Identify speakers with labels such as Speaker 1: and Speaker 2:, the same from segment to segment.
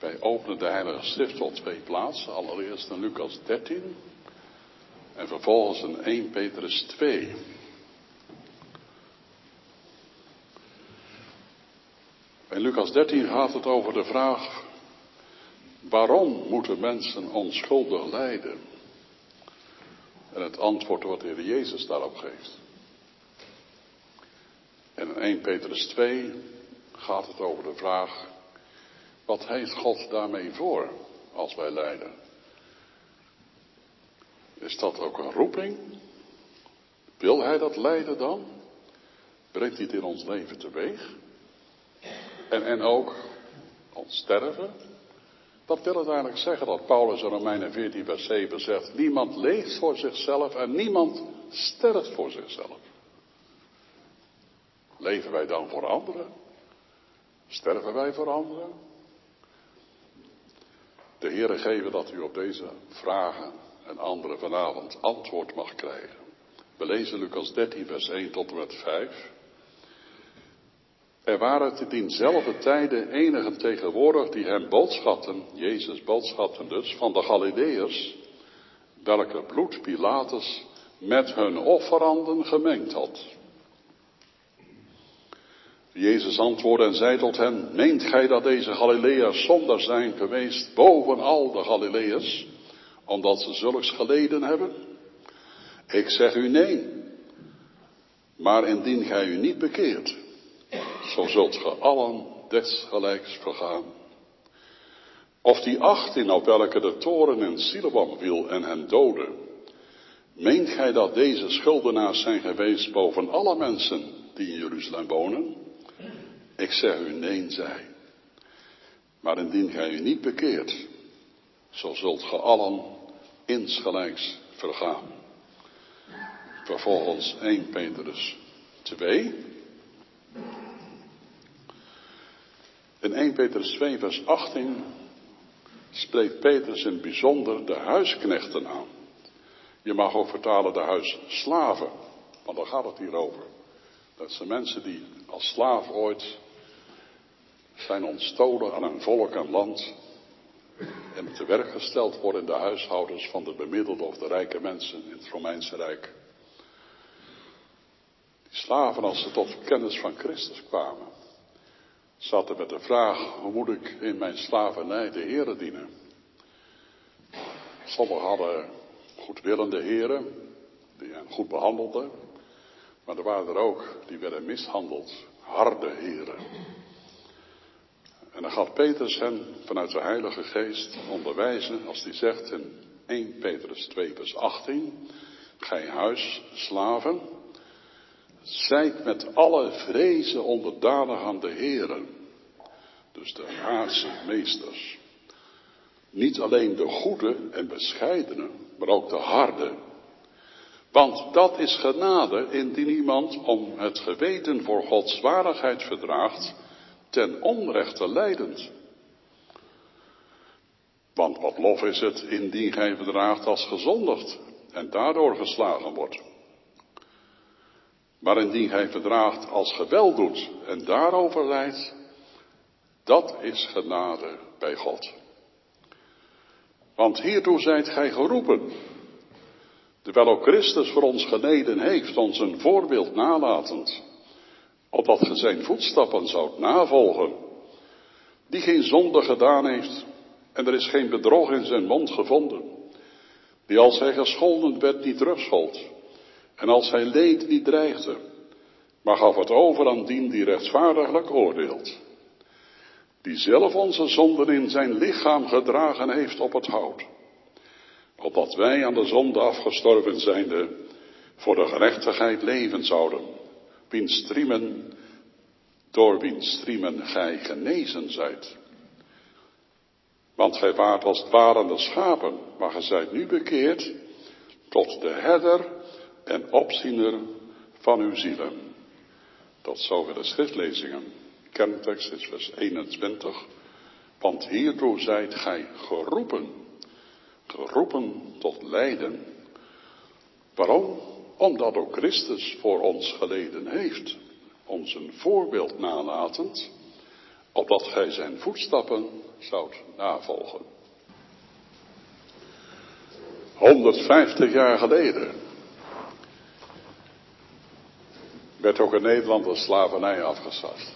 Speaker 1: Wij openen de Heilige Schrift tot twee plaatsen. Allereerst in Lucas 13 en vervolgens in 1 Petrus 2. In Lucas 13 gaat het over de vraag: waarom moeten mensen onschuldig lijden? En het antwoord wat de Heer Jezus daarop geeft. En in 1 Petrus 2 gaat het over de vraag: wat heeft God daarmee voor als wij lijden? Is dat ook een roeping? Wil Hij dat lijden dan? Brengt hij het in ons leven teweeg? En, en ook ons sterven? Dat wil het eigenlijk zeggen dat Paulus in Romeinen 14 vers 7 zegt, niemand leeft voor zichzelf en niemand sterft voor zichzelf. Leven wij dan voor anderen? Sterven wij voor anderen? De Heere geven dat u op deze vragen en andere vanavond antwoord mag krijgen. We lezen Lucas 13 vers 1 tot en met 5. Er waren te diezelfde tijden enigen tegenwoordig die hem boodschapten, Jezus boodschapten dus, van de Galileërs, welke bloed Pilatus met hun offeranden gemengd had. Jezus antwoordde en zei tot hen, meent gij dat deze Galileërs zonder zijn geweest boven al de Galileërs, omdat ze zulks geleden hebben? Ik zeg u nee, maar indien gij u niet bekeert, zo zult ge allen desgelijks vergaan. Of die achttien op welke de toren in Siloam viel en hen doodde, meent gij dat deze schuldenaars zijn geweest boven alle mensen die in Jeruzalem wonen? Ik zeg u nee, zij. Maar indien gij u niet bekeert, zo zult ge allen insgelijks vergaan. Vervolgens 1 Petrus 2. In 1 Petrus 2 vers 18 spreekt Petrus in bijzonder de huisknechten aan. Je mag ook vertalen de huisslaven, want daar gaat het hier over. Dat zijn mensen die als slaaf ooit zijn ontstolen aan een volk en land en te werk gesteld worden in de huishoudens van de bemiddelde of de rijke mensen in het Romeinse Rijk. Die slaven, als ze tot kennis van Christus kwamen, zaten met de vraag, hoe moet ik in mijn slavernij de heren dienen? Sommigen hadden goedwillende heren, die hen goed behandelden, maar er waren er ook die werden mishandeld, harde heren. En dan gaat Petrus hen vanuit de Heilige Geest onderwijzen als hij zegt in 1 Petrus 2 vers 18, gij huis, slaven, zijt met alle vrezen onderdanig aan de heren, dus de aardse meesters. Niet alleen de goede en bescheidene, maar ook de harde. Want dat is genade indien iemand om het geweten voor Gods waardigheid verdraagt, ten onrechte leidend. Want wat lof is het indien gij verdraagt als gezondigd en daardoor geslagen wordt. Maar indien gij verdraagt als geweld doet en daarover leidt, dat is genade bij God. Want hiertoe zijt gij geroepen, terwijl ook Christus voor ons geleden heeft, ons een voorbeeld nalatend opdat ge zijn voetstappen zoudt navolgen, die geen zonde gedaan heeft en er is geen bedrog in zijn mond gevonden, die als hij gescholden werd niet terugschold en als hij leed niet dreigde, maar gaf het over aan dien die rechtvaardiglijk oordeelt, die zelf onze zonden in zijn lichaam gedragen heeft op het hout, opdat wij aan de zonde afgestorven zijnde voor de gerechtigheid leven zouden wiens striemen, door wiens striemen gij genezen zijt. Want gij waart als dwalende schapen, maar gij zijt nu bekeerd tot de herder en opziener van uw zielen. Tot zover de schriftlezingen. Kerntekst is vers 21. Want hierdoor zijt gij geroepen, geroepen tot lijden. Waarom? Omdat ook Christus voor ons geleden heeft, ons een voorbeeld nalatend, opdat gij zijn voetstappen zoudt navolgen. 150 jaar geleden werd ook in Nederland de slavernij afgeschaft.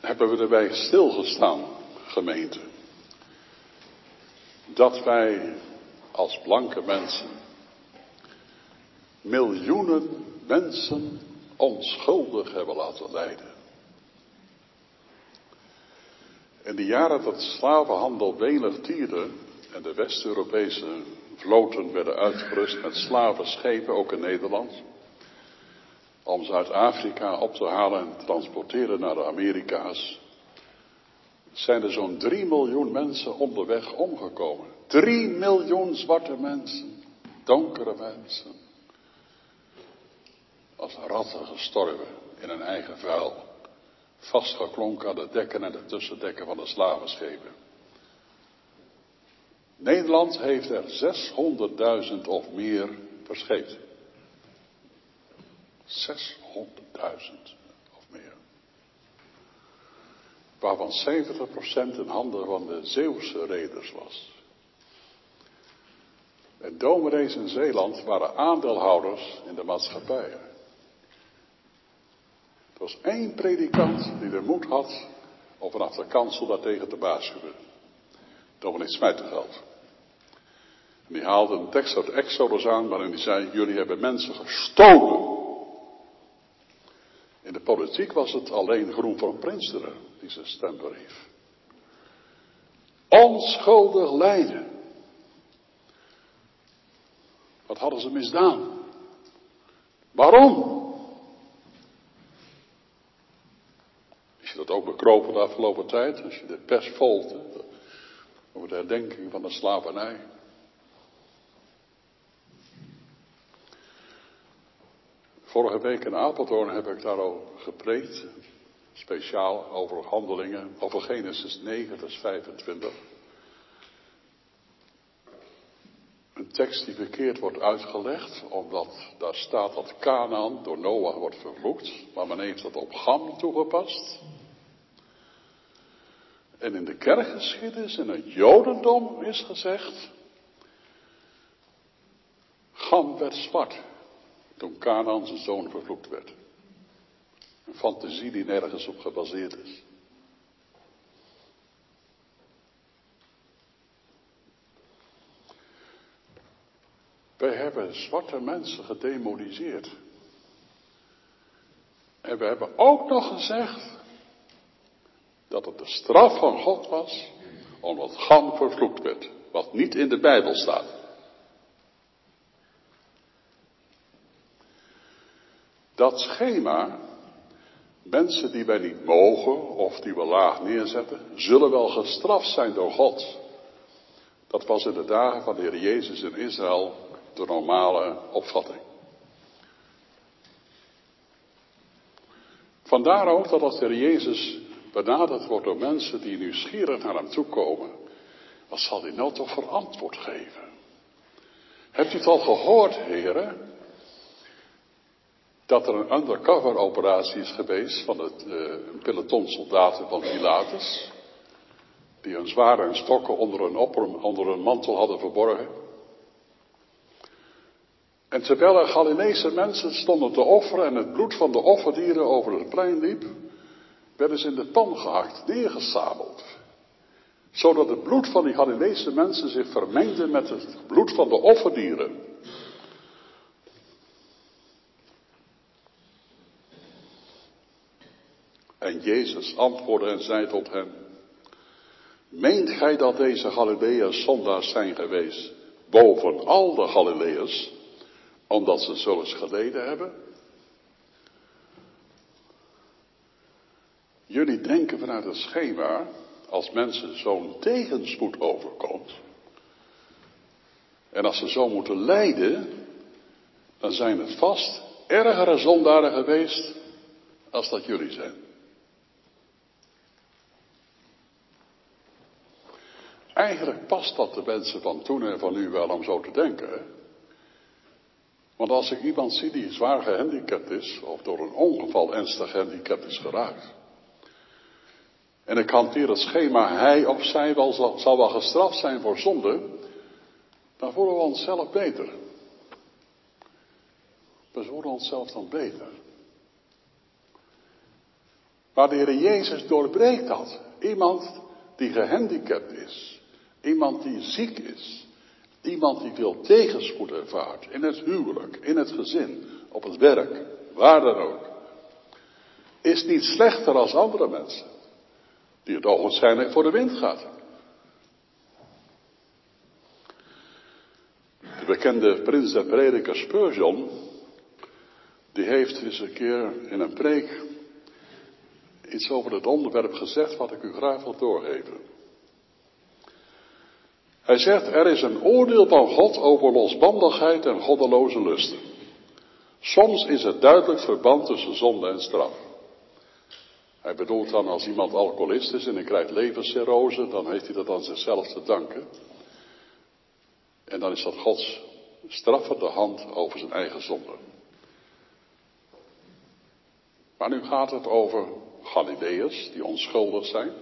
Speaker 1: Hebben we erbij stilgestaan, gemeente, dat wij als blanke mensen miljoenen mensen onschuldig hebben laten lijden. In de jaren dat de slavenhandel welig tierde en de West-Europese vloten werden uitgerust met slavenschepen, ook in Nederland, om ze uit Afrika op te halen en transporteren naar de Amerika's, zijn er zo'n 3 miljoen mensen onderweg omgekomen. 3 miljoen zwarte mensen, donkere mensen, als ratten gestorven in hun eigen vuil, vastgeklonken aan de dekken en de tussendekken van de slavenschepen. Nederland heeft er 600.000 of meer verscheept. 600.000 of meer. Waarvan 70% in handen van de Zeeuwse reders was. En dominees in Zeeland waren aandeelhouders in de maatschappijen. Er was één predikant die de moed had om vanaf de kansel daartegen te waarschuwen. Dominee Smijterveld. En die haalde een tekst uit Exodus aan waarin hij zei, jullie hebben mensen gestolen. In de politiek was het alleen Groen van Prinsteren die zijn stem verhief. Onschuldig lijden. Wat hadden ze misdaan? Waarom? Is je dat ook bekropen de afgelopen tijd? Als je de pers volgt over de herdenking van de slavernij. Vorige week in Apeldoorn heb ik daarover gepreekt. Speciaal over handelingen, over Genesis 9, vers 25. Een tekst die verkeerd wordt uitgelegd, omdat daar staat dat Canaan door Noach wordt vervloekt, maar men heeft dat op Gam toegepast. En in de kerkgeschiedenis, in het Jodendom is gezegd, Gam werd zwart toen Canaan zijn zoon vervloekt werd. Een fantasie die nergens op gebaseerd is. Wij hebben zwarte mensen gedemoniseerd. En we hebben ook nog gezegd dat het de straf van God was omdat Gam vervloekt werd. Wat niet in de Bijbel staat. Dat schema, mensen die wij niet mogen of die we laag neerzetten, zullen wel gestraft zijn door God. Dat was in de dagen van de Heer Jezus in Israël de normale opvatting. Vandaar ook dat als de Jezus benaderd wordt door mensen die nieuwsgierig naar hem toe komen, wat zal hij nou toch voor antwoord geven? Hebt u het al gehoord, heren? dat er een undercover operatie is geweest van het uh, peloton soldaten van Pilatus. Die hun zware en stokken onder een, onder een mantel hadden verborgen. En terwijl er Galileese mensen stonden te offeren en het bloed van de offerdieren over het plein liep, werden ze in de pan gehakt, neergesabeld. Zodat het bloed van die Galileese mensen zich vermengde met het bloed van de offerdieren. En Jezus antwoordde en zei tot hem, meent gij dat deze Galileërs zondaars zijn geweest boven al de Galileërs, omdat ze zulks geleden hebben? Jullie denken vanuit het schema, als mensen zo'n tegenspoed overkomt, en als ze zo moeten lijden, dan zijn het vast ergere zondaren geweest als dat jullie zijn. Eigenlijk past dat de mensen van toen en van nu wel om zo te denken. Want als ik iemand zie die zwaar gehandicapt is, of door een ongeval ernstig gehandicapt is geraakt, en ik hanteer het schema, hij of zij wel, zal, zal wel gestraft zijn voor zonde, dan voelen we onszelf beter. We voelen onszelf dan beter. Maar de Heer Jezus doorbreekt dat. Iemand die gehandicapt is. Iemand die ziek is. Iemand die veel tegenspoed ervaart. In het huwelijk, in het gezin, op het werk, waar dan ook. Is niet slechter als andere mensen. Die het ogenschijnlijk voor de wind gaat. De bekende prins der predikers Spurgeon, die heeft eens een keer in een preek iets over het onderwerp gezegd wat ik u graag wil doorgeven. Hij zegt, er is een oordeel van God over losbandigheid en goddeloze lusten. Soms is het duidelijk verband tussen zonde en straf. Hij bedoelt dan als iemand alcoholist is en hij krijgt levenscirrose, dan heeft hij dat aan zichzelf te danken. En dan is dat Gods straffende hand over zijn eigen zonde. Maar nu gaat het over Galileërs die onschuldig zijn.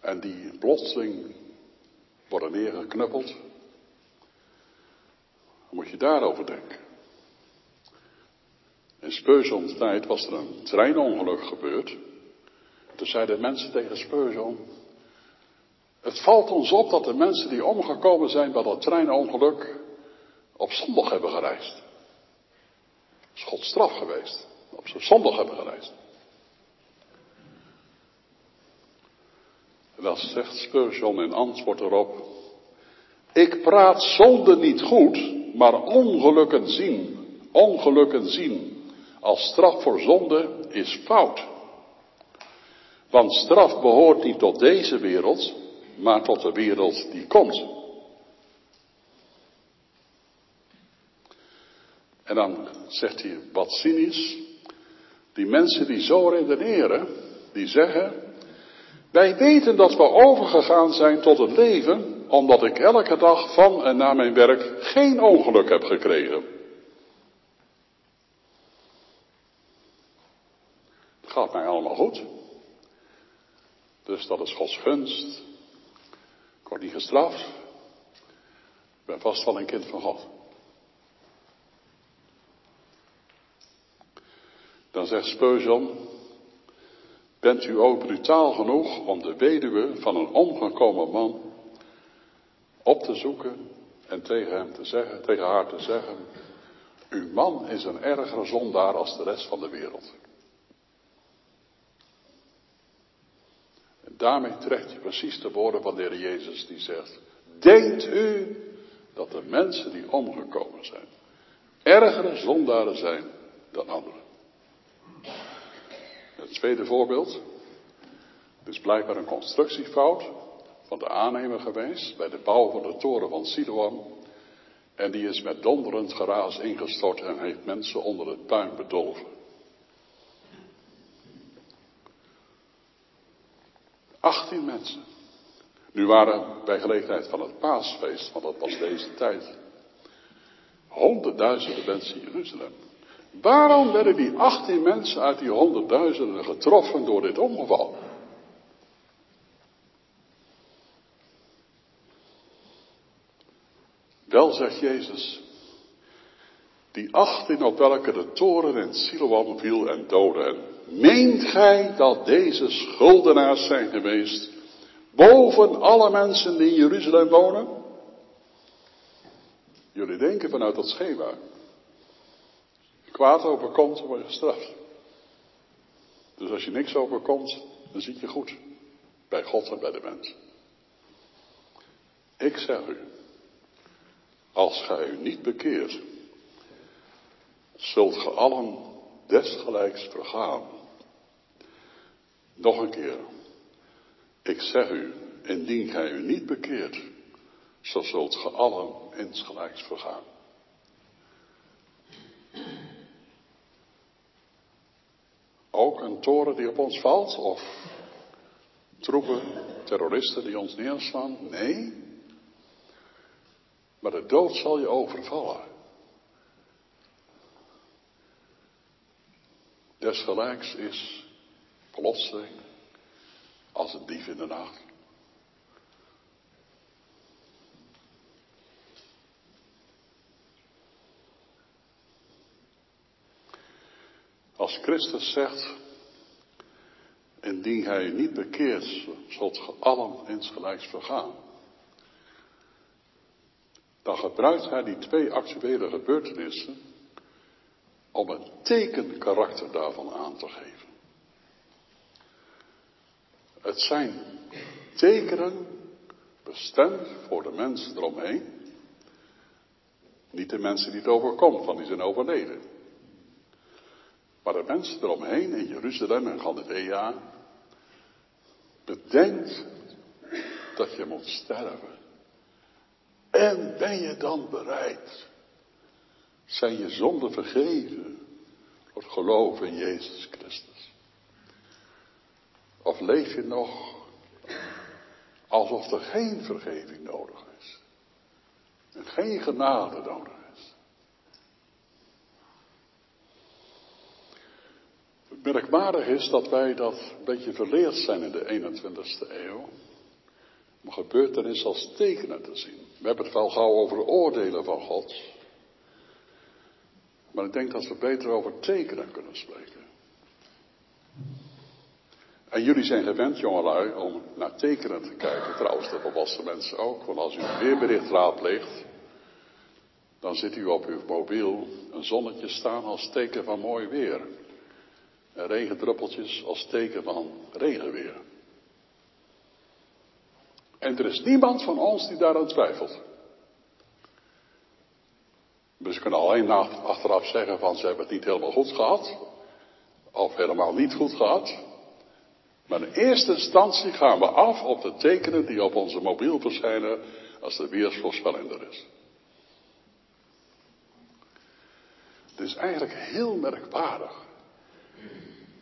Speaker 1: En die plotseling worden neergeknuppeld. Dan moet je daarover denken. In Speurzons tijd was er een treinongeluk gebeurd. Toen zeiden mensen tegen Speuzon, het valt ons op dat de mensen die omgekomen zijn bij dat treinongeluk op zondag hebben gereisd. Dat is Gods straf geweest. Op zondag hebben gereisd. Dan zegt Spurgeon in antwoord erop, ik praat zonde niet goed, maar ongelukken zien. Ongelukken zien als straf voor zonde is fout. Want straf behoort niet tot deze wereld, maar tot de wereld die komt. En dan zegt hij wat cynisch. Die mensen die zo redeneren, die zeggen, wij weten dat we overgegaan zijn tot het leven, omdat ik elke dag van en na mijn werk geen ongeluk heb gekregen. Het gaat mij allemaal goed. Dus dat is Gods gunst. Ik word niet gestraft. Ik ben vast wel een kind van God. Dan zegt Spurgeon, bent u ook brutaal genoeg om de weduwe van een omgekomen man op te zoeken en tegen, hem te zeggen, tegen haar te zeggen, uw man is een ergere zondaar als de rest van de wereld. En daarmee trekt je precies de woorden van de Heer Jezus die zegt, denkt u dat de mensen die omgekomen zijn, ergere zondaren zijn dan anderen. Het tweede voorbeeld. Is blijkbaar een constructiefout van de aannemer geweest bij de bouw van de toren van Siloam. En die is met donderend geraas ingestort en heeft mensen onder het puin bedolven. Achttien mensen. Nu waren bij gelegenheid van het paasfeest, want dat was deze tijd, honderdduizenden mensen in Jeruzalem. Waarom werden die 18 mensen uit die honderdduizenden getroffen door dit ongeval? Wel zegt Jezus, die 18 op welke de toren in Siloam viel en doodde. Meent gij dat deze schuldenaars zijn geweest boven alle mensen die in Jeruzalem wonen? Jullie denken vanuit dat schema kwaad overkomt, word je gestraft. Dus als je niks overkomt, dan zit je goed. Bij God en bij de mens. Ik zeg u, als gij u niet bekeert, zult ge allen desgelijks vergaan. Nog een keer. Ik zeg u, indien gij u niet bekeert, zo zult ge allen insgelijks vergaan. Ook een toren die op ons valt? Of troepen, terroristen die ons neerslaan? Nee. Maar de dood zal je overvallen. Desgelijks is plotseling als een dief in de nacht Als Christus zegt, indien gij niet bekeert, zult ge allen insgelijks vergaan. Dan gebruikt hij die twee actuele gebeurtenissen om een tekenkarakter daarvan aan te geven. Het zijn tekenen bestemd voor de mensen eromheen. Niet de mensen die het overkomt, want die zijn overleden. Maar de mensen eromheen in Jeruzalem en Galilea. Bedenkt dat je moet sterven. En ben je dan bereid? Zijn je zonden vergeven door het geloven in Jezus Christus? Of leef je nog alsof er geen vergeving nodig is? En geen genade nodig is? Merkwaardig is dat wij dat een beetje verleerd zijn in de 21ste eeuw. Om gebeurtenissen als tekenen te zien. We hebben het wel gauw over oordelen van God. Maar ik denk dat we beter over tekenen kunnen spreken. En jullie zijn gewend, jongelui, om naar tekenen te kijken. Trouwens, de volwassen mensen ook. Want als u een weerbericht raadpleegt, dan ziet u op uw mobiel een zonnetje staan als teken van mooi weer. En regendruppeltjes als teken van regenweer. En er is niemand van ons die daaraan twijfelt. Dus we kunnen alleen achteraf zeggen van ze hebben het niet helemaal goed gehad. Of helemaal niet goed gehad. Maar in eerste instantie gaan we af op de tekenen die op onze mobiel verschijnen als de weersvoorspelling er is. Het is eigenlijk heel merkwaardig.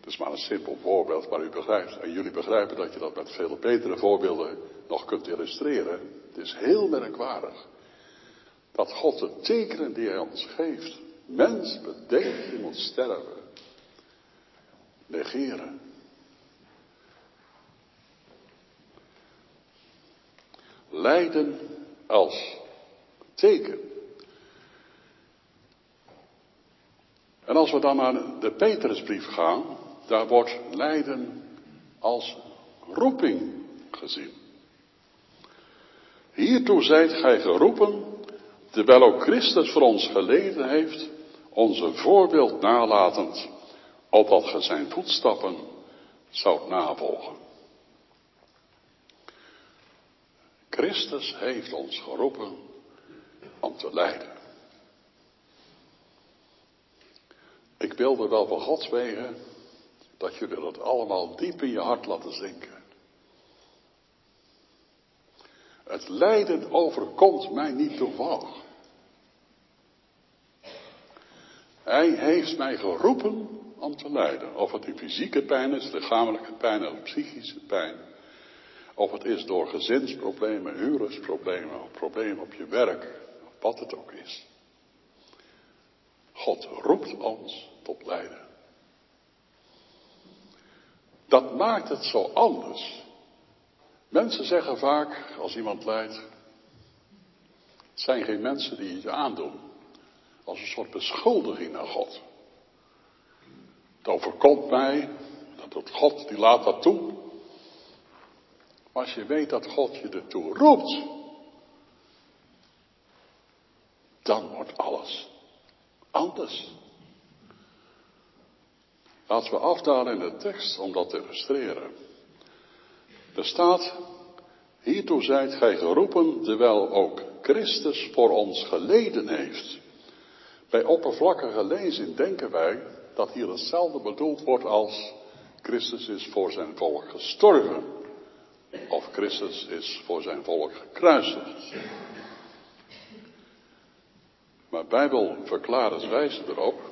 Speaker 1: Het is maar een simpel voorbeeld, maar u begrijpt, en jullie begrijpen dat je dat met veel betere voorbeelden nog kunt illustreren. Het is heel merkwaardig dat God de tekenen die hij ons geeft, mens bedenkt je moet sterven, negeren. Lijden als teken. En als we dan naar de Petrusbrief gaan, daar wordt lijden als roeping gezien. Hiertoe zijt gij geroepen, terwijl ook Christus voor ons geleden heeft, onze voorbeeld nalatend, opdat ge zijn voetstappen zoudt navolgen. Christus heeft ons geroepen om te lijden. Ik wilde wel van Gods wegen dat jullie dat allemaal diep in je hart laten zinken. Het lijden overkomt mij niet toevallig. Hij heeft mij geroepen om te lijden. Of het nu fysieke pijn is, lichamelijke pijn of psychische pijn. Of het is door gezinsproblemen, huwelijksproblemen, of problemen op je werk, of wat het ook is. God roept ons tot lijden. Dat maakt het zo anders. Mensen zeggen vaak, als iemand lijdt, het zijn geen mensen die iets aandoen. Als een soort beschuldiging naar God. Het overkomt mij, dat doet God, die laat dat toe. Maar als je weet dat God je ertoe roept, dan wordt alles anders. Laten we afdalen in de tekst om dat te illustreren. Er staat, hiertoe zijt gij geroepen, terwijl ook Christus voor ons geleden heeft. Bij oppervlakkige lezing denken wij dat hier hetzelfde bedoeld wordt als Christus is voor zijn volk gestorven. Of Christus is voor zijn volk gekruisigd. Maar Bijbelverklarers wijzen erop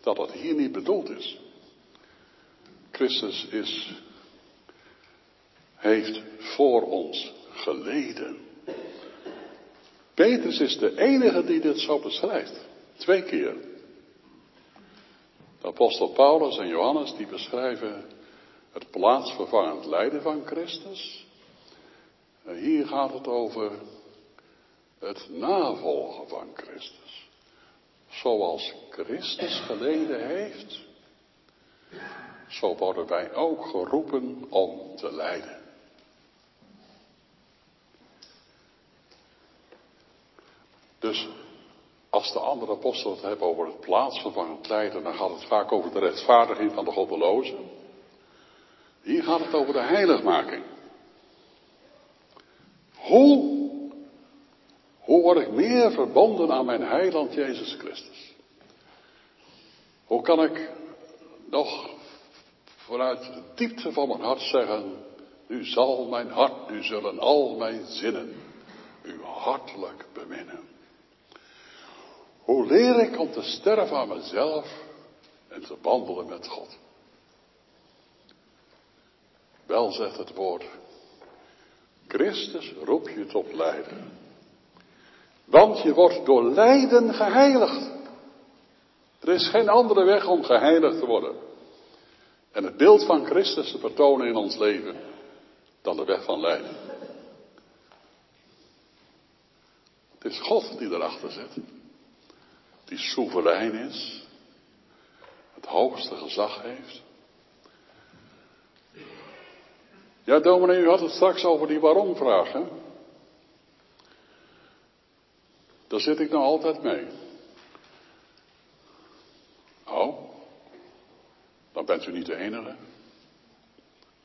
Speaker 1: dat dat hier niet bedoeld is. Christus is, heeft voor ons geleden. Petrus is de enige die dit zo beschrijft. Twee keer. De apostel Paulus en Johannes die beschrijven het plaatsvervangend lijden van Christus. En hier gaat het over het navolgen van Christus. Zoals Christus geleden heeft, zo worden wij ook geroepen om te lijden. Dus als de andere apostelen het hebben over het plaatsvervangend lijden, dan gaat het vaak over de rechtvaardiging van de goddelozen. Hier gaat het over de heiligmaking. Hoe, hoe word ik meer verbonden aan mijn heiland Jezus Christus? Hoe kan ik nog vanuit de diepte van mijn hart zeggen, nu zal mijn hart, nu zullen al mijn zinnen u hartelijk beminnen. Hoe leer ik om te sterven aan mezelf en te wandelen met God? Wel zegt het woord, Christus roept je tot lijden. Want je wordt door lijden geheiligd. Er is geen andere weg om geheiligd te worden. En het beeld van Christus te vertonen in ons leven dan de weg van lijden. Het is God die erachter zit. Die soeverein is. Het hoogste gezag heeft. Ja, dominee, u had het straks over die waarom-vraag, hè? Daar zit ik nou altijd mee. Oh, dan bent u niet de enige.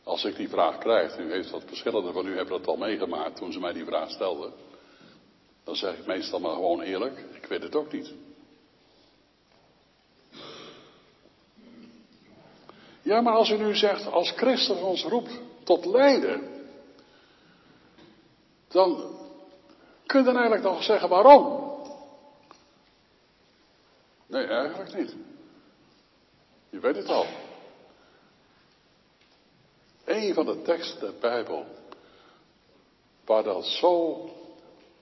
Speaker 1: Als ik die vraag krijg, u heeft dat verschillende van u hebben dat al meegemaakt toen ze mij die vraag stelden. Dan zeg ik meestal maar gewoon eerlijk, ik weet het ook niet. Ja, maar als u nu zegt, als Christus ons roept tot lijden, dan kun je dan eigenlijk nog zeggen waarom? Nee, eigenlijk niet. Je weet het al. Een van de teksten der Bijbel, waar dat zo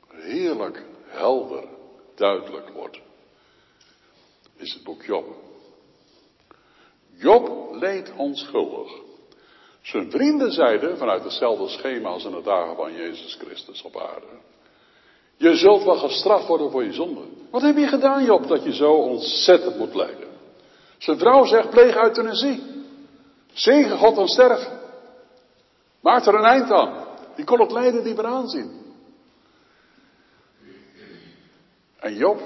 Speaker 1: heerlijk helder duidelijk wordt, is het boek Job. Job leed onschuldig. Zijn vrienden zeiden, vanuit hetzelfde schema als in de dagen van Jezus Christus op aarde, je zult wel gestraft worden voor je zonde. Wat heb je gedaan, Job, dat je zo ontzettend moet lijden? Zijn vrouw zegt, pleeg euthanasie. Zegen God en sterf. Maak er een eind aan. Die kon het lijden niet meer aanzien. En Job,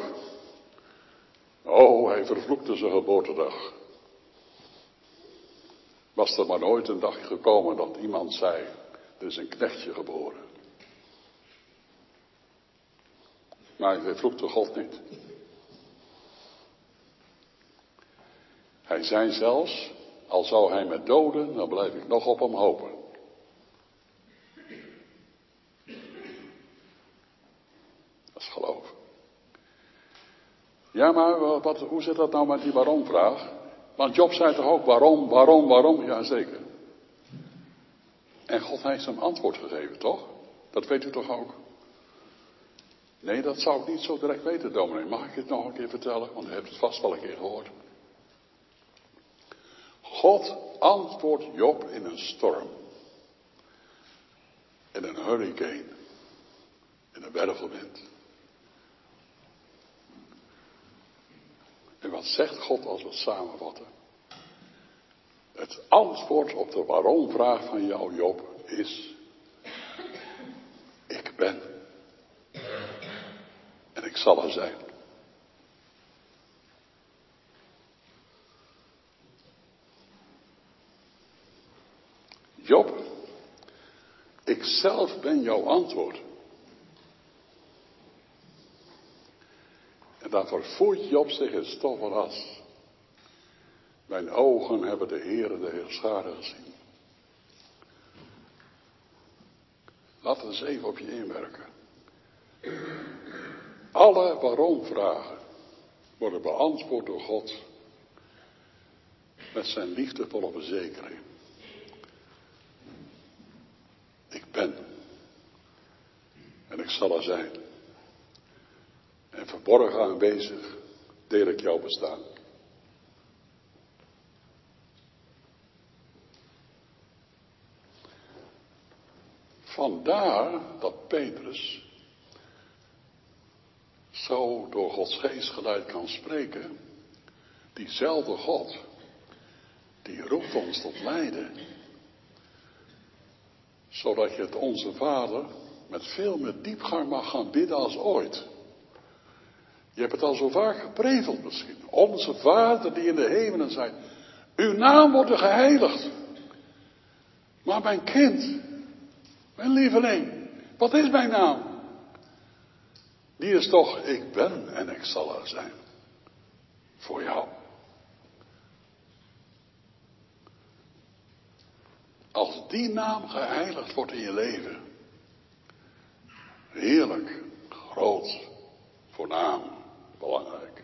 Speaker 1: oh, hij vervloekte zijn geboortedag. Was er maar nooit een dag gekomen dat iemand zei, er is een knechtje geboren. Maar hij vloekte God niet. Hij zei zelfs, al zou hij me doden, dan blijf ik nog op hem hopen. Dat is geloof. Ja, maar wat, hoe zit dat nou met die waarom-vraag? Want Job zei toch ook waarom, waarom, waarom? Jazeker. En God heeft hem antwoord gegeven, toch? Dat weet u toch ook? Nee, dat zou ik niet zo direct weten, dominee. Mag ik het nog een keer vertellen? Want u hebt het vast wel een keer gehoord. God antwoordt Job in een storm. In een hurricane. In een wervelwind. En wat zegt God als we het samenvatten? Het antwoord op de waarom-vraag van jou, Job, is: Ik ben. Ik zal er zijn. Job, ik zelf ben jouw antwoord. En daarvoor voert Job zich in stof. Mijn ogen hebben de Heere, de Heer Schade gezien. Laat eens even op je inwerken. Alle waarom-vragen worden beantwoord door God met zijn liefdevolle verzekering. Ik ben en ik zal er zijn. En verborgen aanwezig deel ik jouw bestaan. Vandaar dat Petrus zo door Gods geest geleid kan spreken. Diezelfde God, die roept ons tot lijden. Zodat je het onze Vader met veel meer diepgang mag gaan bidden als ooit. Je hebt het al zo vaak gepreveld misschien. Onze Vader die in de hemelen zijn. Uw naam wordt geheiligd. Maar mijn kind, mijn lieveling, wat is mijn naam? Die is toch, ik ben en ik zal er zijn. Voor jou. Als die naam geheiligd wordt in je leven. Heerlijk, groot, voornaam, belangrijk.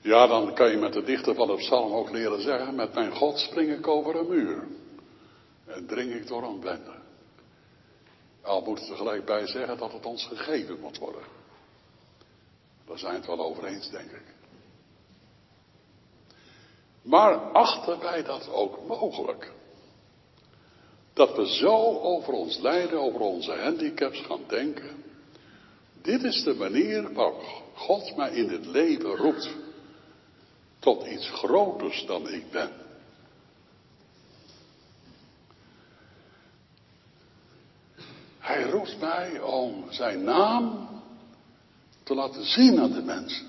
Speaker 1: Ja, dan kan je met de dichter van de psalm ook leren zeggen, met mijn God spring ik over een muur. En dring ik door een blender. Al moet er tegelijk bij zeggen dat het ons gegeven moet worden. Daar zijn we het wel over eens, denk ik. Maar achten wij dat ook mogelijk? Dat we zo over ons lijden, over onze handicaps gaan denken. Dit is de manier waarop God mij in het leven roept. Tot iets groters dan ik ben. Mij om zijn naam te laten zien aan de mensen.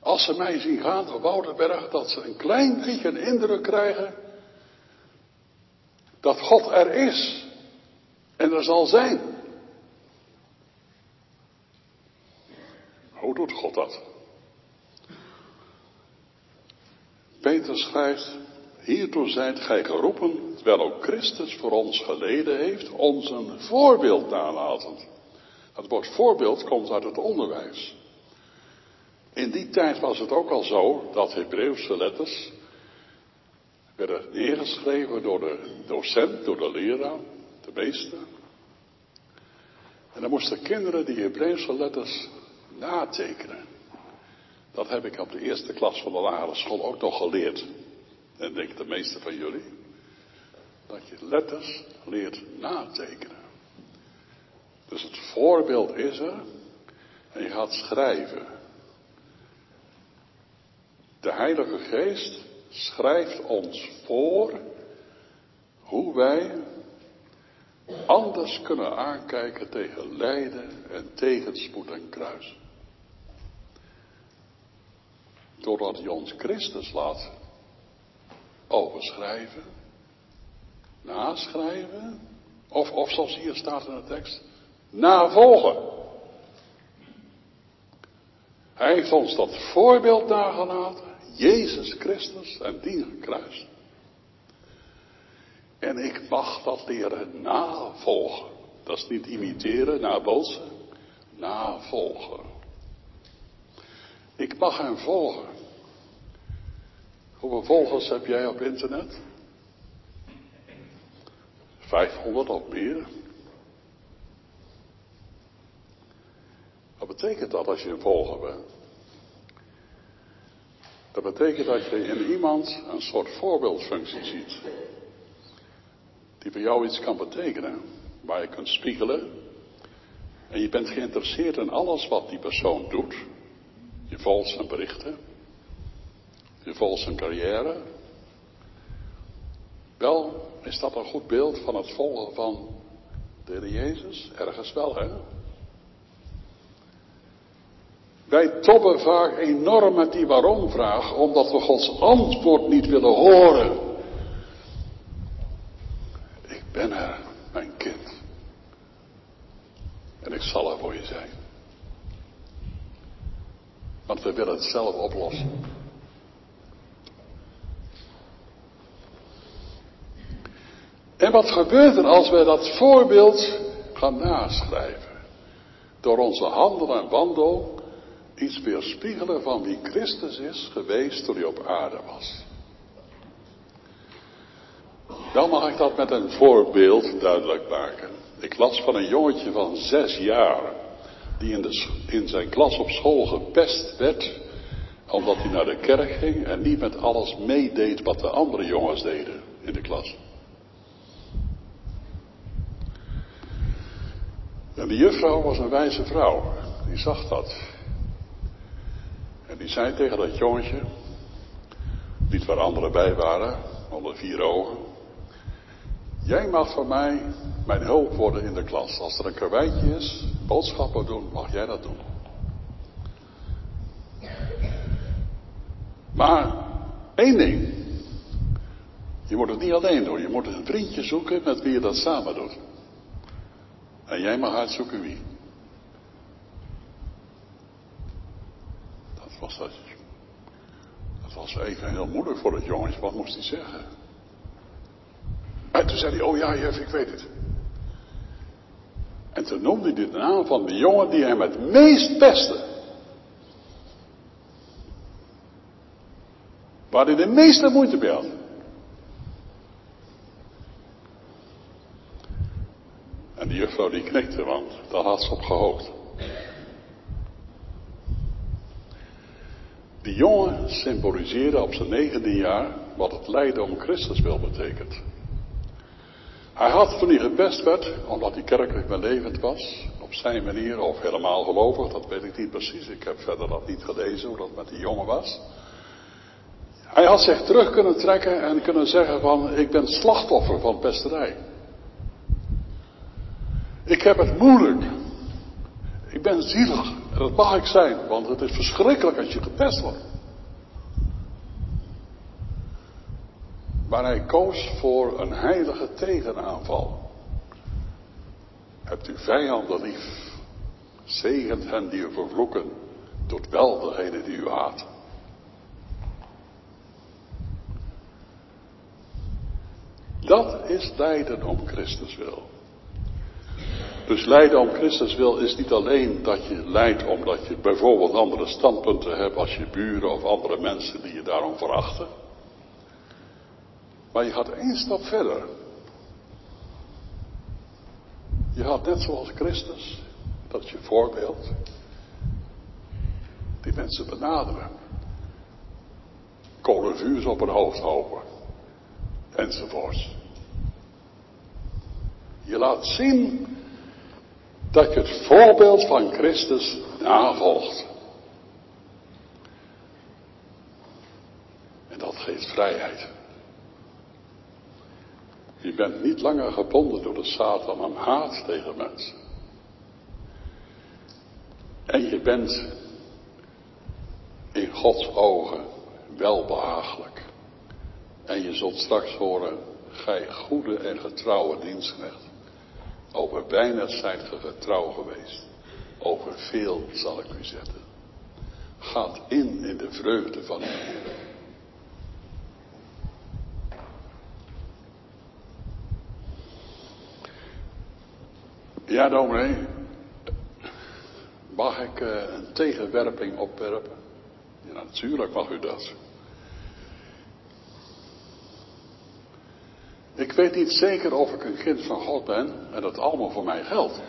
Speaker 1: Als ze mij zien gaan op Woudenberg, dat ze een klein beetje een indruk krijgen dat God er is en er zal zijn. Hoe doet God dat? Peter schrijft, hiertoe zijt gij geroepen, terwijl ook Christus voor ons geleden heeft, ons een voorbeeld nalatend. Het woord voorbeeld komt uit het onderwijs. In die tijd was het ook al zo dat Hebreeuwse letters werden neergeschreven door de docent, door de leraar, de meester. En dan moesten kinderen die Hebreeuwse letters natekenen. Dat heb ik op de eerste klas van de lagere school ook nog geleerd. En denk de meeste van jullie. Dat je letters leert natekenen. Dus het voorbeeld is er. En je gaat schrijven. De Heilige Geest schrijft ons voor hoe wij anders kunnen aankijken tegen lijden en tegenspoed en kruis. Doordat hij ons Christus laat overschrijven, naschrijven, of, of zoals hier staat in de tekst, navolgen. Hij heeft ons dat voorbeeld nagelaten Jezus Christus en die gekruist. En ik mag dat leren navolgen. Dat is niet imiteren, nabootsen. Navolgen. Ik mag hem volgen. Hoeveel volgers heb jij op internet? 500 of meer. Wat betekent dat als je een volger bent? Dat betekent dat je in iemand een soort voorbeeldfunctie ziet. Die voor jou iets kan betekenen. Waar je kunt spiegelen. En je bent geïnteresseerd in alles wat die persoon doet. Je volgt zijn berichten. Volgt zijn carrière. Wel, is dat een goed beeld van het volgen van de Heer Jezus? Ergens wel, hè? Wij toppen vaak enorm met die waarom-vraag, omdat we Gods antwoord niet willen horen. Ik ben er, mijn kind. En ik zal er voor je zijn. Want we willen het zelf oplossen. En wat gebeurt er als we dat voorbeeld gaan naschrijven? Door onze handel en wandel iets weerspiegelen van wie Christus is geweest toen hij op aarde was. Dan mag ik dat met een voorbeeld duidelijk maken. Ik las van een jongetje van zes jaar, die in, de, in zijn klas op school gepest werd, omdat hij naar de kerk ging en niet met alles meedeed wat de andere jongens deden in de klas. En die juffrouw was een wijze vrouw. Die zag dat. En die zei tegen dat jongetje, niet waar anderen bij waren, onder vier ogen. Jij mag van mij mijn hulp worden in de klas. Als er een karweitje is, boodschappen doen, mag jij dat doen. Maar één ding. Je moet het niet alleen doen. Je moet een vriendje zoeken met wie je dat samen doet. En jij mag uitzoeken wie. Dat was dat. Dat was even heel moeilijk voor het jongetje. Wat moest hij zeggen? En toen zei hij, oh ja, juf, ik weet het. En toen noemde hij de naam van de jongen die hem het meest pestte. Waar hij de meeste moeite bij had. En die juffrouw die knikte, want daar had ze op gehoopt. Die jongen symboliseerde op zijn negende jaar wat het lijden om Christus wil betekent. Hij had toen hij gepest werd, omdat hij kerkelijk levend was, op zijn manier of helemaal gelovig, dat weet ik niet precies. Ik heb verder dat niet gelezen hoe dat met die jongen was. Hij had zich terug kunnen trekken en kunnen zeggen van ik ben slachtoffer van pesterij. Ik heb het moeilijk. Ik ben zielig. En dat mag ik zijn, want het is verschrikkelijk als je gepest wordt. Maar hij koos voor een heilige tegenaanval. Hebt u vijanden lief. Zegent hen die u vervloeken. Doet wel degene die u haat. Dat is lijden om Christus wil. Dus lijden om Christus wil is niet alleen dat je lijdt omdat je bijvoorbeeld andere standpunten hebt als je buren of andere mensen die je daarom verachten. Maar je gaat één stap verder. Je gaat net zoals Christus, dat is je voorbeeld, die mensen benaderen. Kolenvuurs op hun hoofd houden. Enzovoorts. Je laat zien dat je het voorbeeld van Christus navolgt. En dat geeft vrijheid. Je bent niet langer gebonden door de Satan aan haat tegen mensen. En je bent in Gods ogen welbehagelijk. En je zult straks horen, gij goede en getrouwe dienstknecht. Over weinig zijt ge getrouw geweest. Over veel zal ik u zetten. Gaat in in de vreugde van de Heer. Ja, dominee. Mag ik uh, een tegenwerping opwerpen? Ja, natuurlijk mag u dat. Ik weet niet zeker of ik een kind van God ben en dat allemaal voor mij geldt.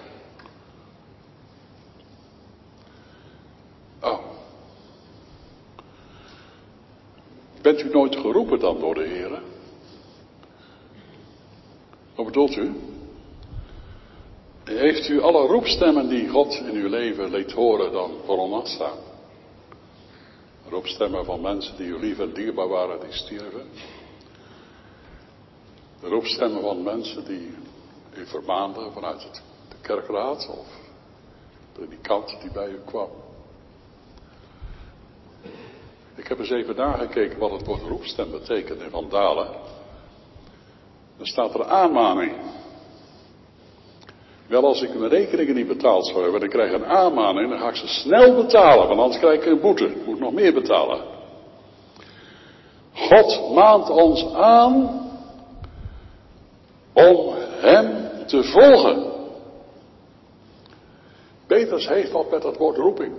Speaker 1: Oh. Bent u nooit geroepen dan door de Heer? Wat bedoelt u? Heeft u alle roepstemmen die God in uw leven liet horen dan voor staan? Roepstemmen van mensen die u lief en dierbaar waren, die stierven. De roepstemmen van mensen die u vermaanden vanuit de kerkraad of de kant die bij u kwam. Ik heb eens even nagekeken wat het woord roepstem betekent in Van Dalen. Dan staat er aanmaning. Wel, als ik mijn rekeningen niet betaald zou hebben, dan krijg ik een aanmaning, dan ga ik ze snel betalen, want anders krijg ik een boete. Ik moet nog meer betalen. God maant ons aan om hem te volgen. Petrus heeft wat met dat woord roeping.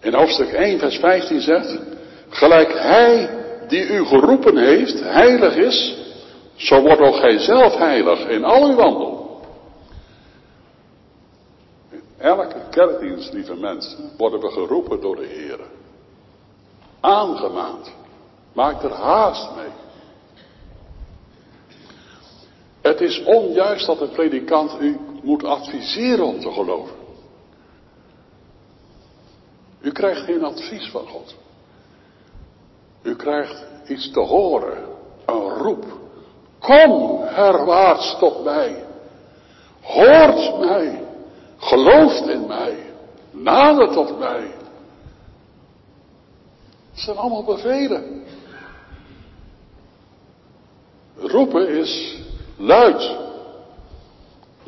Speaker 1: In hoofdstuk 1, vers 15 zegt, gelijk hij die u geroepen heeft, heilig is, zo wordt ook gij zelf heilig in al uw wandel. In elke kerkdienst, lieve mensen, worden we geroepen door de Heer. Aangemaand. Maak er haast mee. Het is onjuist dat een predikant u moet adviseren om te geloven. U krijgt geen advies van God. U krijgt iets te horen, een roep. Kom herwaarts tot mij. Hoort mij. Gelooft in mij. Nader tot mij. Het zijn allemaal bevelen. Roepen is luid.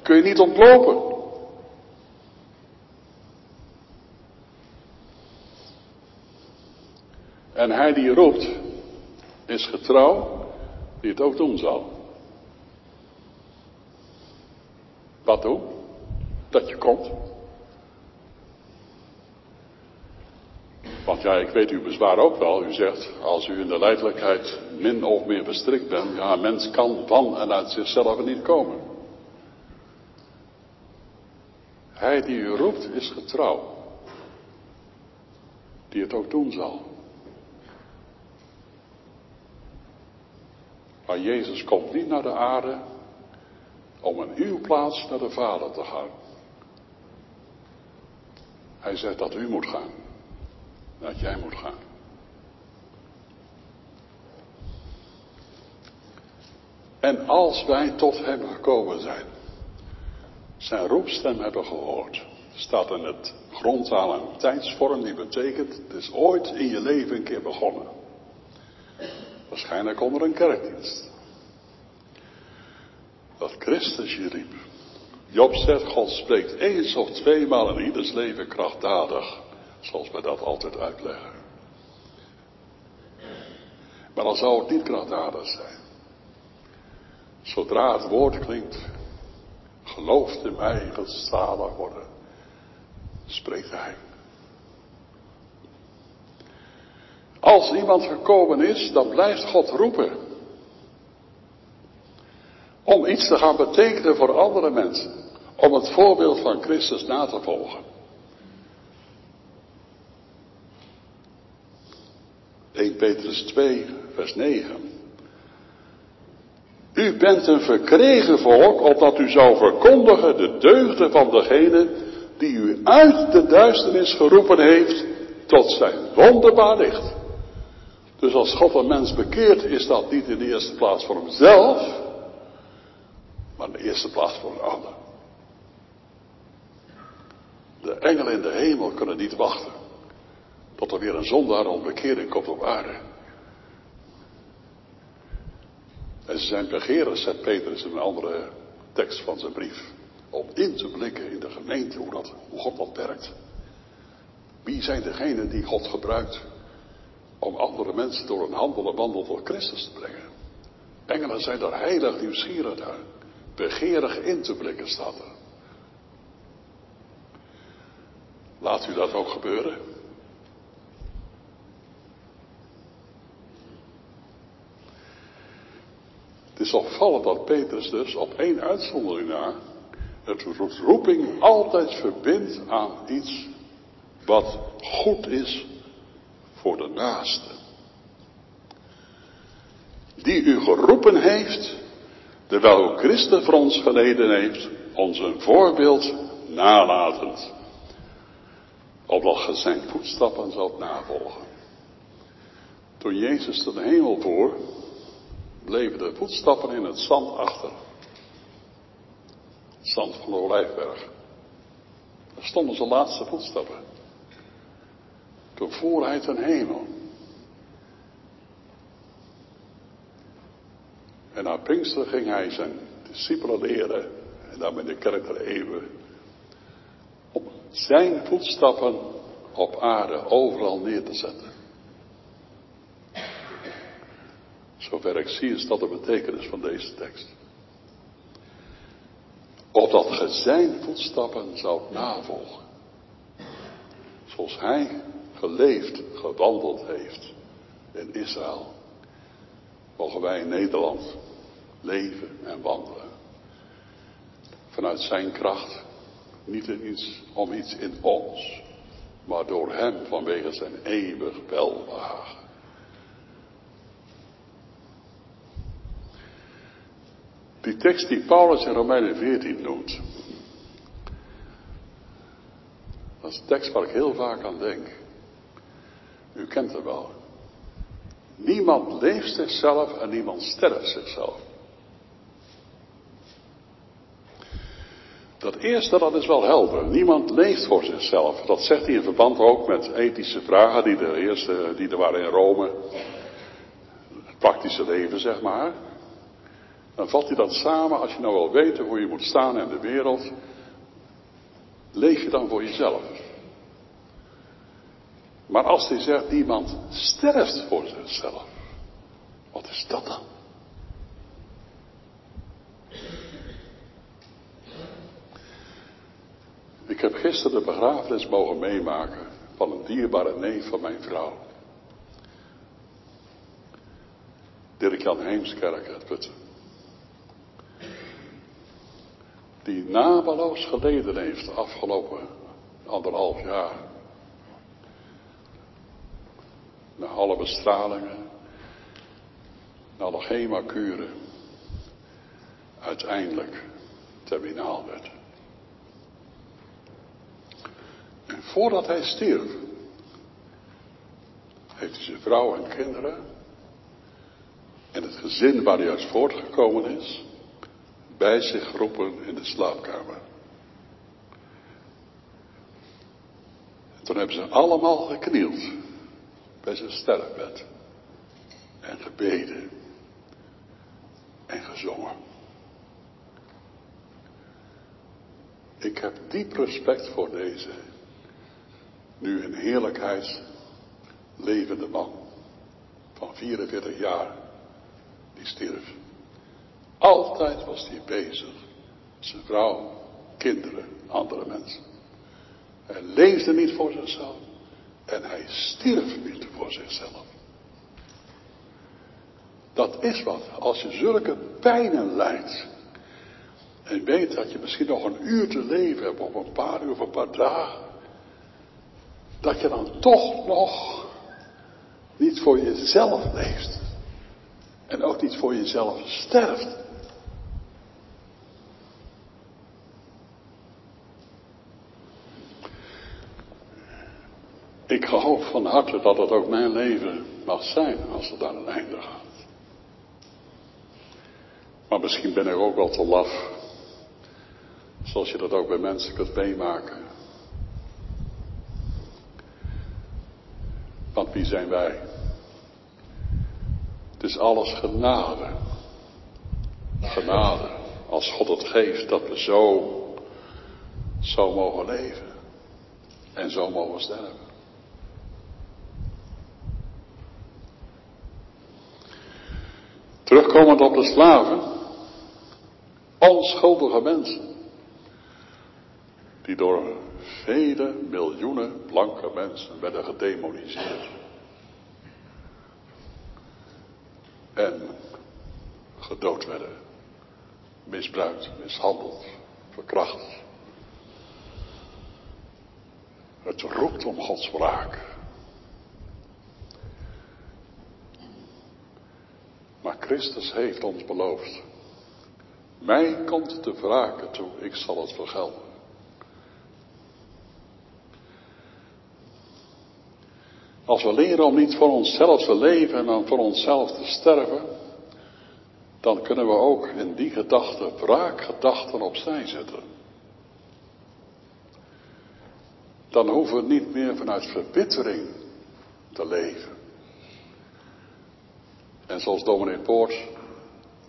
Speaker 1: Kun je niet ontlopen. En hij die roept, is getrouw, die het ook doen zal. Wat doen? Dat je komt. Want ja, ik weet uw bezwaar ook wel. U zegt, als u in de leidelijkheid min of meer bestrikt bent, ja, een mens kan van en uit zichzelf niet komen. Hij die u roept is getrouw. Die het ook doen zal. Maar Jezus komt niet naar de aarde om in uw plaats naar de Vader te gaan. Hij zegt dat u moet gaan. Dat jij moet gaan. En als wij tot hem gekomen zijn, zijn roepstem hebben gehoord, staat in het grondtaal een tijdsvorm die betekent, het is ooit in je leven een keer begonnen. Waarschijnlijk onder een kerkdienst. Dat Christus je riep. Job zegt, God spreekt eens of tweemaal in ieders leven krachtdadig. Zoals wij dat altijd uitleggen. Maar dan zou het niet krachtdadig zijn. Zodra het woord klinkt, gelooft in mij, zalig worden, spreekt hij. Als iemand gekomen is, dan blijft God roepen. Om iets te gaan betekenen voor andere mensen. Om het voorbeeld van Christus na te volgen. 1 Petrus 2, vers 9. U bent een verkregen volk, opdat u zou verkondigen de deugden van degene die u uit de duisternis geroepen heeft tot zijn wonderbaar licht. Dus als God een mens bekeert, is dat niet in de eerste plaats voor hemzelf, maar in de eerste plaats voor een ander. De engelen in de hemel kunnen niet wachten tot er weer een zondaar om bekering komt op aarde. En ze zijn begeerig, zegt Petrus in een andere tekst van zijn brief. Om in te blikken in de gemeente hoe, dat, hoe God dat werkt. Wie zijn degenen die God gebruikt om andere mensen door een handel en wandel tot Christus te brengen? Engelen zijn daar heilig nieuwsgierig naar. Begeerig in te blikken staat er. Laat u dat ook gebeuren. Is opvallend dat Petrus dus op één uitzondering na het roeping altijd verbindt aan iets wat goed is voor de naaste. Die u geroepen heeft, terwijl u Christus voor ons geleden heeft, ons een voorbeeld nalatend. Opdat ge zijn voetstappen zult navolgen. Toen Jezus de hemel voor, bleven de voetstappen in het zand achter. Het zand van de Olijfberg. Daar stonden zijn laatste voetstappen. Toen voer hij ten hemel. En na Pinkster ging hij zijn discipelen leren, en in de kerk der eeuwen, om zijn voetstappen op aarde overal neer te zetten. Zover ik zie is dat de betekenis van deze tekst. Opdat ge zijn voetstappen zou navolgen. Zoals hij geleefd, gewandeld heeft in Israël. Mogen wij in Nederland leven en wandelen. Vanuit zijn kracht. Niet in iets, om iets in ons. Maar door hem vanwege zijn eeuwig welbehagen. Die tekst die Paulus in Romeinen 14 noemt, Dat is een tekst waar ik heel vaak aan denk. U kent het wel. Niemand leeft zichzelf en niemand sterft zichzelf. Dat eerste, dat is wel helder. Niemand leeft voor zichzelf. Dat zegt hij in verband ook met ethische vragen die er, eerste, die er waren in Rome. Het praktische leven, zeg maar. Dan vat hij dat samen, als je nou wil weten hoe je moet staan in de wereld, leef je dan voor jezelf. Maar als hij zegt, niemand sterft voor zichzelf, wat is dat dan? Ik heb gisteren de begrafenis mogen meemaken van een dierbare neef van mijn vrouw. Dirk-Jan Heemskerk uit Putten. Die nabeloos geleden heeft afgelopen anderhalf jaar. Na alle bestralingen, na alle chemakuren, uiteindelijk terminaal werd. En voordat hij stierf, heeft hij zijn vrouw en kinderen en het gezin waar hij uit voortgekomen is, bij zich geroepen in de slaapkamer. En toen hebben ze allemaal geknield bij zijn sterfbed en gebeden en gezongen. Ik heb diep respect voor deze nu in heerlijkheid levende man van 44 jaar die stierf. Altijd was hij bezig. Zijn vrouw, kinderen, andere mensen. Hij leefde niet voor zichzelf. En hij stierf niet voor zichzelf. Dat is wat. Als je zulke pijnen lijdt. En weet dat je misschien nog een uur te leven hebt, of een paar uur of een paar dagen dat je dan toch nog niet voor jezelf leeft. En ook niet voor jezelf sterft. Ik hoop van harte dat het ook mijn leven mag zijn als het aan een einde gaat. Maar misschien ben ik ook wel te laf. Zoals je dat ook bij mensen kunt meemaken. Want wie zijn wij? Het is alles genade. Genade. Als God het geeft dat we zo, zo mogen leven. En zo mogen sterven. Terugkomend op de slaven. Onschuldige mensen. Die door vele miljoenen blanke mensen werden gedemoniseerd. En gedood werden. Misbruikt, mishandeld, verkracht. Het roept om Gods wraak. Maar Christus heeft ons beloofd. Mij komt de wraken toe, ik zal het vergelden. Als we leren om niet voor onszelf te leven en dan voor onszelf te sterven, dan kunnen we ook in die gedachten wraakgedachten opzij zetten. Dan hoeven we niet meer vanuit verbittering te leven. En zoals dominee Poort,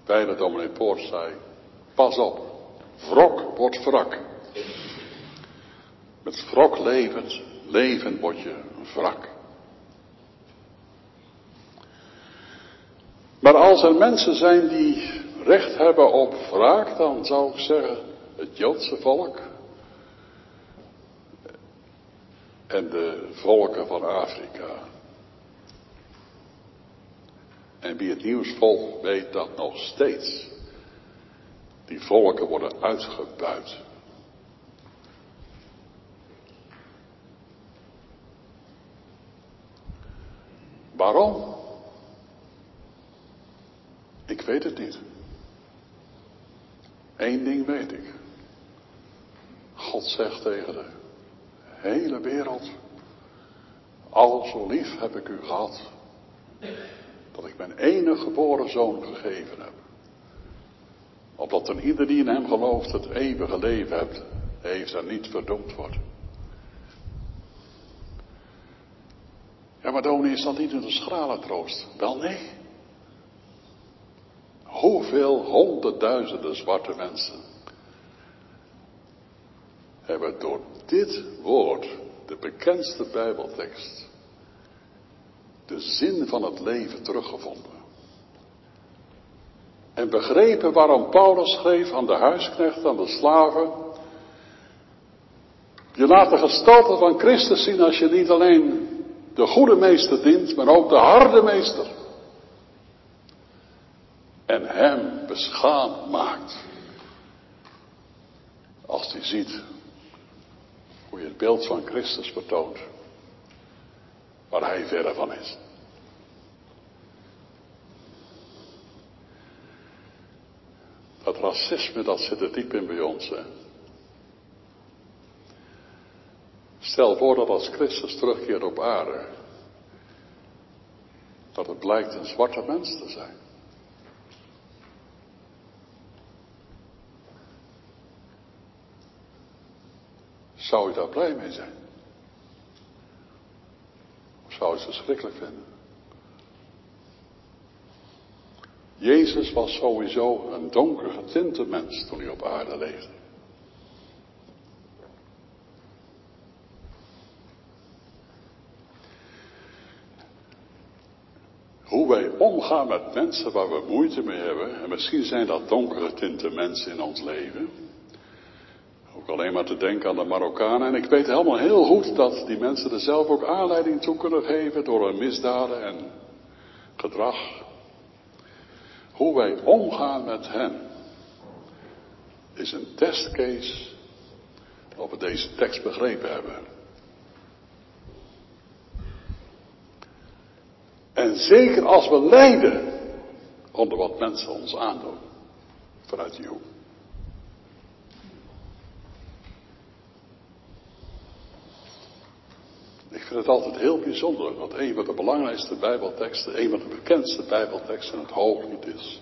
Speaker 1: bijna dominee Poort zei, pas op, wrok wordt wrak. Met wrok levend, leven word je wrak. Maar als er mensen zijn die recht hebben op wraak, dan zou ik zeggen het Joodse volk en de volken van Afrika. En wie het nieuws volgt weet dat nog steeds die volken worden uitgebuit. Waarom? Ik weet het niet. Eén ding weet ik. God zegt tegen de hele wereld. Al zo lief heb ik u gehad, dat ik mijn enige geboren zoon gegeven heb. Opdat een ieder die in hem gelooft het eeuwige leven hebt, heeft en niet verdoemd wordt. Ja, maar dominee, is dat niet een schrale troost? Wel nee. Hoeveel honderdduizenden zwarte mensen hebben door dit woord, de bekendste Bijbeltekst, de zin van het leven teruggevonden. En begrepen waarom Paulus schreef aan de huisknecht, aan de slaven. Je laat de gestalte van Christus zien als je niet alleen de goede meester dient, maar ook de harde meester. En hem beschaamd maakt. Als hij ziet hoe je het beeld van Christus vertoont. Waar hij verre van is. Dat racisme, dat zit er diep in bij ons. Hè? Stel voor dat als Christus terugkeert op aarde, dat het blijkt een zwarte mens te zijn. Zou je daar blij mee zijn? Zou het verschrikkelijk vinden? Jezus was sowieso een donker getinte mens toen hij op aarde leefde. Hoe wij omgaan met mensen waar we moeite mee hebben, en misschien zijn dat donkere tinte mensen in ons leven. Ook alleen maar te denken aan de Marokkanen. En ik weet helemaal heel goed dat die mensen er zelf ook aanleiding toe kunnen geven door hun misdaden en gedrag. Hoe wij omgaan met hen is een testcase of we deze tekst begrepen hebben. En zeker als we lijden onder wat mensen ons aandoen vanuit jou. Ik vind het altijd heel bijzonder dat een van de belangrijkste Bijbelteksten, een van de bekendste Bijbelteksten het Hooglied is.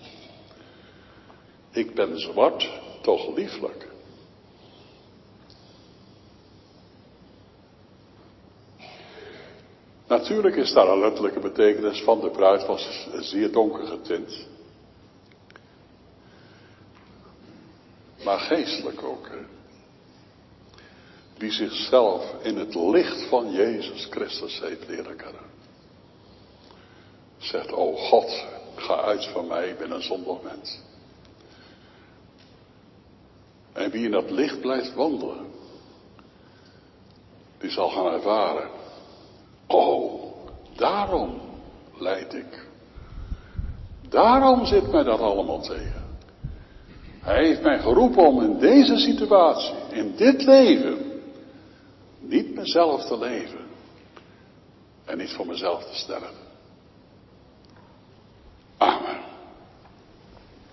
Speaker 1: Ik ben zwart, toch lieflijk. Natuurlijk is daar een letterlijke betekenis van. De bruid was zeer donker getint. Maar geestelijk ook. Hè? Die zichzelf in het licht van Jezus Christus heeft leren kennen. Zegt, o God, ga uit van mij, ik ben een zondig mens. En wie in dat licht blijft wandelen, die zal gaan ervaren Oh, daarom leid ik. Daarom zit mij dat allemaal tegen. Hij heeft mij geroepen om in deze situatie, in dit leven, niet mezelf te leven en niet voor mezelf te sterven. Amen.